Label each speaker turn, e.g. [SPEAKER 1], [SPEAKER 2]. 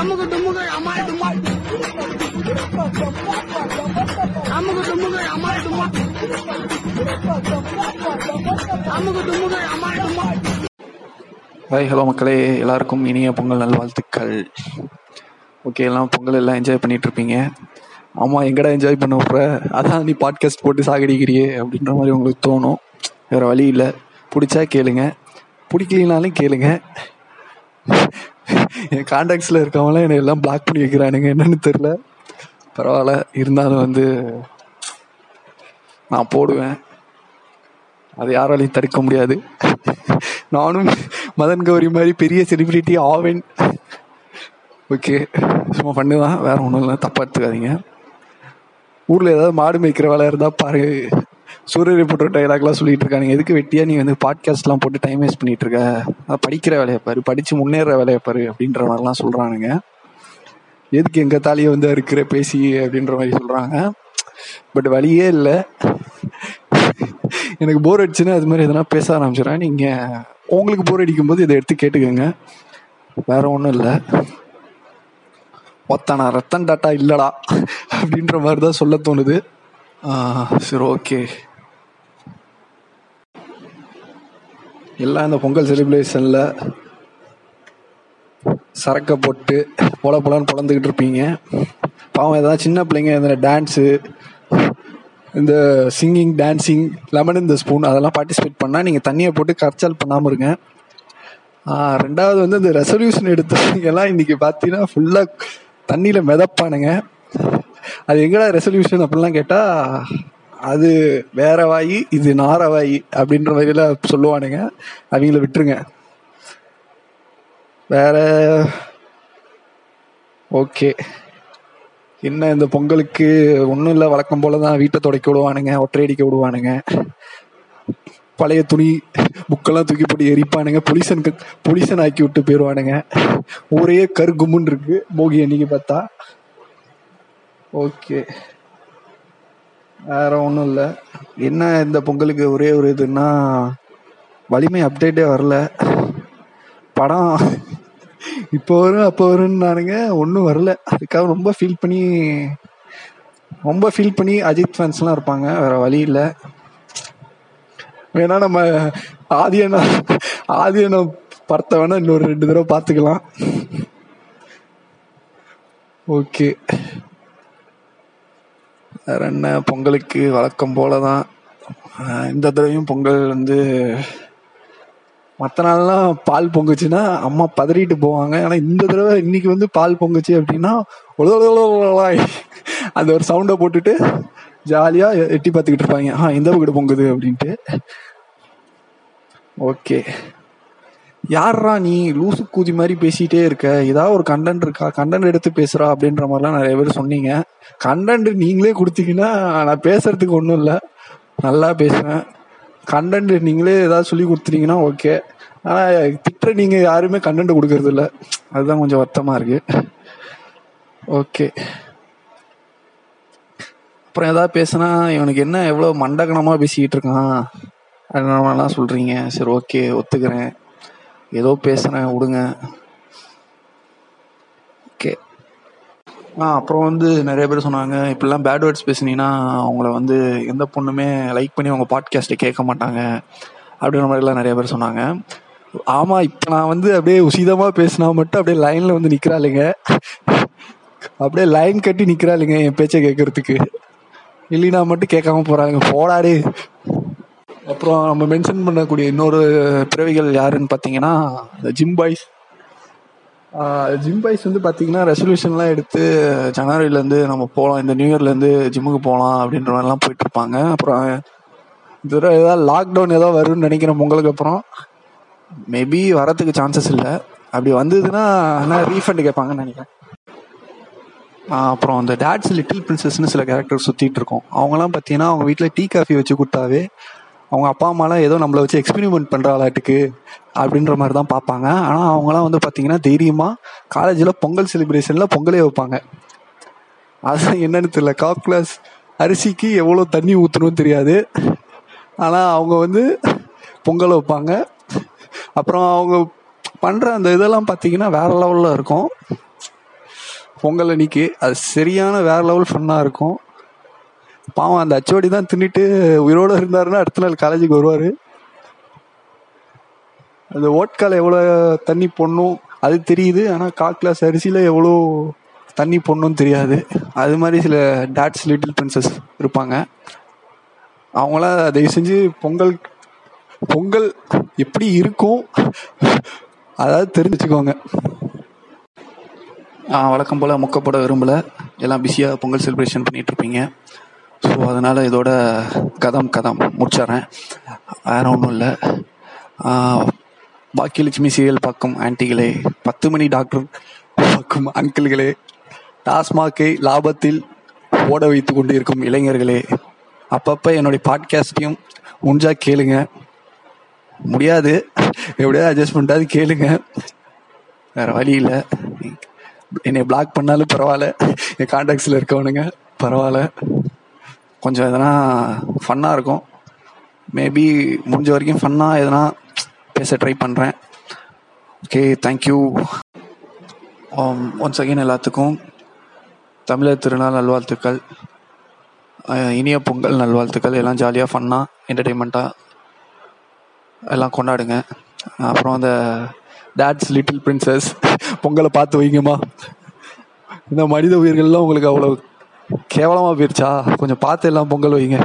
[SPEAKER 1] அமுகு டுமுகு அமால் டுமால் அமுகு டுமுகு அமால் டுமால் அமுகு டுமுகு அமால் டுமால்
[SPEAKER 2] hi hello மக்களே. எல்லாருக்கும் இனிய பொங்கல் நல்வாழ்த்துக்கள். ஓகே எல்லாம் பொங்கல் எல்லாம் என்ஜாய் பண்ணிட்டு இருப்பீங்க ஆமாம் எங்கடா என்ஜாய் பண்ண விட்ற அதான் நீ பாட்காஸ்ட் போட்டு சாகடிக்கிறியே அப்படின்ற மாதிரி உங்களுக்கு தோணும். வேற வழி இல்லை. பிடிச்சா கேளுங்க. பிடிக்கலனாலும் கேளுங்க. என் காண்டாக்ட்ஸில் இருக்கவங்களாம் என்னை எல்லாம் பிளாக் பண்ணி வைக்கிறானுங்க. என்னன்னு தெரில பரவாயில்ல. இருந்தாலும் வந்து நான் போடுவேன். அது யாராலையும் தடுக்க முடியாது. நானும் மதன் கௌரி மாதிரி பெரிய செலிபிரிட்டி ஆவேன். ஓகே சும்மா பண்ணுதான் வேற ஒன்றும் இல்லை. தப்பா எடுத்துக்காதீங்க. ஊர்ல ஏதாவது மாடு மேய்க்கிற வேலை இருந்தா பாரு. சூரிய ரிப்போர்ட்டர் டைலாக்லாம் சொல்லிட்டு இருக்கானுங்க எதுக்கு வெட்டியா நீ வந்து பாட்காஸ்ட்லாம் போட்டு டைம் வேஸ்ட் பண்ணிட்டு இருக்க? படிக்கிற வேலையை பாரு. படிச்சு முன்னேற வேலையை பாரு அப்படின்ற மாதிரிலாம் சொல்றானுங்க. எதுக்கு எங்க தாலியை வந்து இருக்கிற பேசி அப்படின்ற மாதிரி சொல்றாங்க. பட் வழியே இல்லை. எனக்கு போர் அடிச்சுன்னா அது மாதிரி எதனா பேச ஆரம்பிச்சிடறேன். நீங்க உங்களுக்கு போர் அடிக்கும் போது இதை எடுத்து கேட்டுக்கோங்க. வேற ஒன்றும் இல்லை. ஒத்தனா ரத்தன் டாட்டா இல்லடா அப்படின்ற மாதிரி தான் சொல்ல தோணுது. சரி ஓகே எல்லாம் இந்த பொங்கல் செலிப்ரேஷனில் சரக்கை போட்டு பொல பொலன்னு பொழந்துக்கிட்டு இருப்பீங்க. பாவம் ஏதாவது சின்ன பிள்ளைங்க இந்த டான்ஸு இந்த சிங்கிங் டான்சிங் லெமன் இந்த ஸ்பூன் அதெல்லாம் பார்ட்டிசிபேட் பண்ணால் நீங்கள் தண்ணியை போட்டு கரைச்சல் பண்ணாமல் இருங்க. ரெண்டாவது வந்து இந்த ரெசல்யூஷன் எடுத்தவங்கெல்லாம் எல்லாம் பார்த்தீங்கன்னா ஃபுல்லாக தண்ணியில் மிதப்பானுங்க. அது எங்கடா ரெசல்யூஷன் அப்படிலாம் கேட்டால் அது வேற வாயி இது நார வாயி அப்படின்ற மாதிரில சொல்லுவானுங்க. அவங்கள விட்டுருங்க. வேற ஓகே. என்ன இந்த பொங்கலுக்கு ஒன்றும் இல்லை வழக்கம் போல தான் வீட்டை துடைக்க விடுவானுங்க ஒற்றையடிக்க விடுவானுங்க. பழைய துணி புக்கெல்லாம் தூக்கி போட்டு எரிப்பானுங்க. பொலிசன் பொலிசன் ஆக்கி விட்டு போயிடுவானுங்க ஒரே கருகும்முன்னு இருக்கு. போகி அன்னைக்கு பார்த்தா. ஓகே. வேற ஒன்றும் இல்லை. என்ன இந்த பொங்கலுக்கு ஒரே ஒரு இதுன்னா வலிமை அப்டேட்டே வரல. படம் இப்போ வரும் அப்போ வரும்னானுங்க ஒன்றும் வரல. அதுக்காக ரொம்ப ஃபீல் பண்ணி ரொம்ப ஃபீல் பண்ணி அஜித் ஃபேன்ஸ்லாம் இருப்பாங்க. வேற வழி இல்லை. வேணா நம்ம ஆதியனா ஆதியனா படத்தை வேணா இன்னொரு ரெண்டு தடவை பார்த்துக்கலாம். ஓகே. வேற என்ன பொங்கலுக்கு வழக்கம் போல தான் இந்த தடவையும் பொங்கல் வந்து மற்ற நாள்லாம் பால் பொங்குச்சுன்னா அம்மா பதறிட்டு போவாங்க. ஆனா இந்த தடவை இன்னைக்கு வந்து பால் பொங்குச்சு அப்படின்னா ஒலொலொலொலொலாய் அந்த ஒரு சவுண்டை போட்டுட்டு ஜாலியா எட்டி பார்த்துக்கிட்டு இருப்பாங்க. ஆ இந்த பக்கத்து பொங்குது அப்படின்ட்டு. ஓகே. யார்ரா நீ? லூசு கூதி மாதிரி பேசிட்டே இருக்க. ஏதாவது ஒரு கண்டென்ட் இருக்கா? கண்டென்ட் எடுத்து பேசுறா அப்படின்ற மாதிரிலாம் நிறைய பேர் சொன்னீங்க. கண்டென்ட் நீங்களே கொடுத்தீங்கன்னா நான் பேசுறதுக்கு ஒன்றும் இல்லை. நல்லா பேசுவேன். கண்டென்ட் நீங்களே ஏதாவது சொல்லி கொடுத்துட்டீங்கன்னா ஓகே ஆனால் திட்டுற நீங்கள் யாருமே கண்டென்ட் கொடுக்கறது இல்லை. அதுதான் கொஞ்சம் வருத்தமாக இருக்கு. ஓகே அப்புறம் ஏதாவது பேசுனா இவனுக்கு என்ன எவ்வளோ மண்டகனமாக பேசிக்கிட்டு இருக்கான் அதனாலலாம் சொல்கிறீங்க சரி ஓகே ஒத்துக்கிறேன். ஏதோ பேசுகிறேன் விடுங்க. ஓகே ஆ அப்புறம் வந்து நிறைய பேர் சொன்னாங்க இப்படிலாம் பேட் வேர்ட்ஸ் பேசுனீங்கன்னா அவங்கள வந்து எந்த பொண்ணுமே லைக் பண்ணி அவங்க பாட்காஸ்ட்டை கேட்க மாட்டாங்க அப்படின்ற மாதிரிலாம் நிறைய பேர் சொன்னாங்க. ஆமாம் இப்போ நான் வந்து அப்படியே உசிதமாக பேசினா மட்டும் அப்படியே லைனில் வந்து நிக்கிறாளுங்க. அப்படியே லைன் கட்டி நிக்கிறாளுங்க என் பேச்சை கேட்கறதுக்கு. இல்லைனா மட்டும் கேட்காம போகிறாங்க போடாடு அப்புறம் நம்ம மென்ஷன் பண்ணக்கூடிய இன்னொரு பிறவிகள் யாருன்னு பார்த்தீங்கன்னா இந்த ஜிம் பாய்ஸ் ஜிம் பாய்ஸ் வந்து பார்த்தீங்கன்னா ரெசல்யூஷன்லாம் எடுத்து ஜனவரிலேருந்து நம்ம போகலாம் இந்த நியூ இயர்லேருந்து ஜிம்முக்கு போகலாம் அப்படின்ற மாதிரிலாம் போயிட்டுருப்பாங்க அப்புறம் இந்த ஏதாவது லாக்டவுன் ஏதாவது வரும்னு நினைக்கிறேன் பொங்கலுக்கு அப்புறம். மேபி வரத்துக்கு சான்சஸ் இல்லை. அப்படி வந்ததுன்னா ஆனால் ரீஃபண்ட் கேட்பாங்கன்னு நினைக்கிறேன். அப்புறம் அந்த டேட்ஸ் லிட்டில் பிரின்சஸ்னு சில கேரக்டர் சுற்றிட்டு இருக்கோம். அவங்கலாம் பார்த்தீங்கன்னா அவங்க வீட்டில் டீ காஃபி வச்சு கொடுத்தாவே அவங்க அப்பா அம்மாலாம் ஏதோ நம்மளை வச்சு எக்ஸ்பெரிமெண்ட் பண்ணுற ஆளாட்டுக்கு அப்படின்ற மாதிரி தான் பார்ப்பாங்க. ஆனால் அவங்கலாம் வந்து பார்த்தீங்கன்னா தைரியமா காலேஜில் பொங்கல் செலிப்ரேஷன்ல பொங்கலே வைப்பாங்க. அது என்னன்னு தெரியல. காப் கிளாஸ் அரிசிக்கு எவ்வளோ தண்ணி ஊற்றணும்னு தெரியாது. ஆனால் அவங்க வந்து பொங்கல் வைப்பாங்க. அப்புறம் அவங்க பண்ணுற அந்த இதெல்லாம் பார்த்தீங்கன்னா வேற லெவலில் இருக்கும். பொங்கல் அன்னைக்கு அது சரியான வேற லெவல் ஃபன்னாக இருக்கும். பாவம் அந்த அச்சோடி தான் தின்னுட்டு உயிரோடு இருந்தாருன்னா அடுத்த நாள் காலேஜுக்கு வருவார். அந்த ஓட்கால எவ்வளோ தண்ணி போடணும் அது தெரியுது. ஆனால் கா கிளாஸ் அரிசியில் எவ்வளோ தண்ணி பொண்ணும் தெரியாது. அது மாதிரி சில டாட்ஸ் லிட்டில் பிரின்சஸ் இருப்பாங்க. அவங்களாம் தயவு செஞ்சு பொங்கல் பொங்கல் எப்படி இருக்கும் அதாவது தெரிஞ்சுக்கோங்க வழக்கம் போல் முக்கப்பட விரும்பல. எல்லாம் பிஸியாக பொங்கல் செலிப்ரேஷன் பண்ணிகிட்ருப்பீங்க ஸோ அதனால் இதோட கதம் கதம் முடிச்சிட்றேன். வேற ஒன்றும் இல்லை. பாக்கியலட்சுமி சீரியல் பார்க்கும் ஆன்டிகளே பத்து மணி டாக்டர் பார்க்கும் அங்கிள்களே டாஸ்மாகை லாபத்தில் ஓட வைத்து கொண்டு இருக்கும் இளைஞர்களே அப்பப்போ என்னுடைய பாட்காஸ்டையும் முடிஞ்சா கேளுங்க. முடியாது. எப்படியாவது அட்ஜஸ்ட் பண்ணிட்டாது கேளுங்க. வேற வழி இல்லை. என்னை பிளாக் பண்ணாலும் பரவாயில்ல. என் கான்டாக்ட்ஸில் இருக்கவனுங்க பரவாயில்ல. கொஞ்சம் எதனா ஃபன்னாக இருக்கும். மேபி முடிஞ்ச வரைக்கும் ஃபன்னாக எதனா பேச ட்ரை பண்ணுறேன் ஓகே தேங்க்யூ ஒன்ஸ் அகெயின் எல்லாத்துக்கும் தமிழர் திருநாள் நல்வாழ்த்துக்கள். இனிய பொங்கல் நல்வாழ்த்துக்கள். எல்லாம் ஜாலியாக ஃபன்னாக என்டர்டெயின்மெண்ட்டாக எல்லாம் கொண்டாடுங்க. அப்புறம் அந்த டேட்ஸ் லிட்டில் பிரின்சஸ் பொங்கலை பார்த்து வைங்கம்மா. இந்த மனித உயிர்கள்லாம் உங்களுக்கு அவ்வளோ கேவலமாக போயிடுச்சா கொஞ்சம் பார்த்து எல்லாம் பொங்கல் வைங்க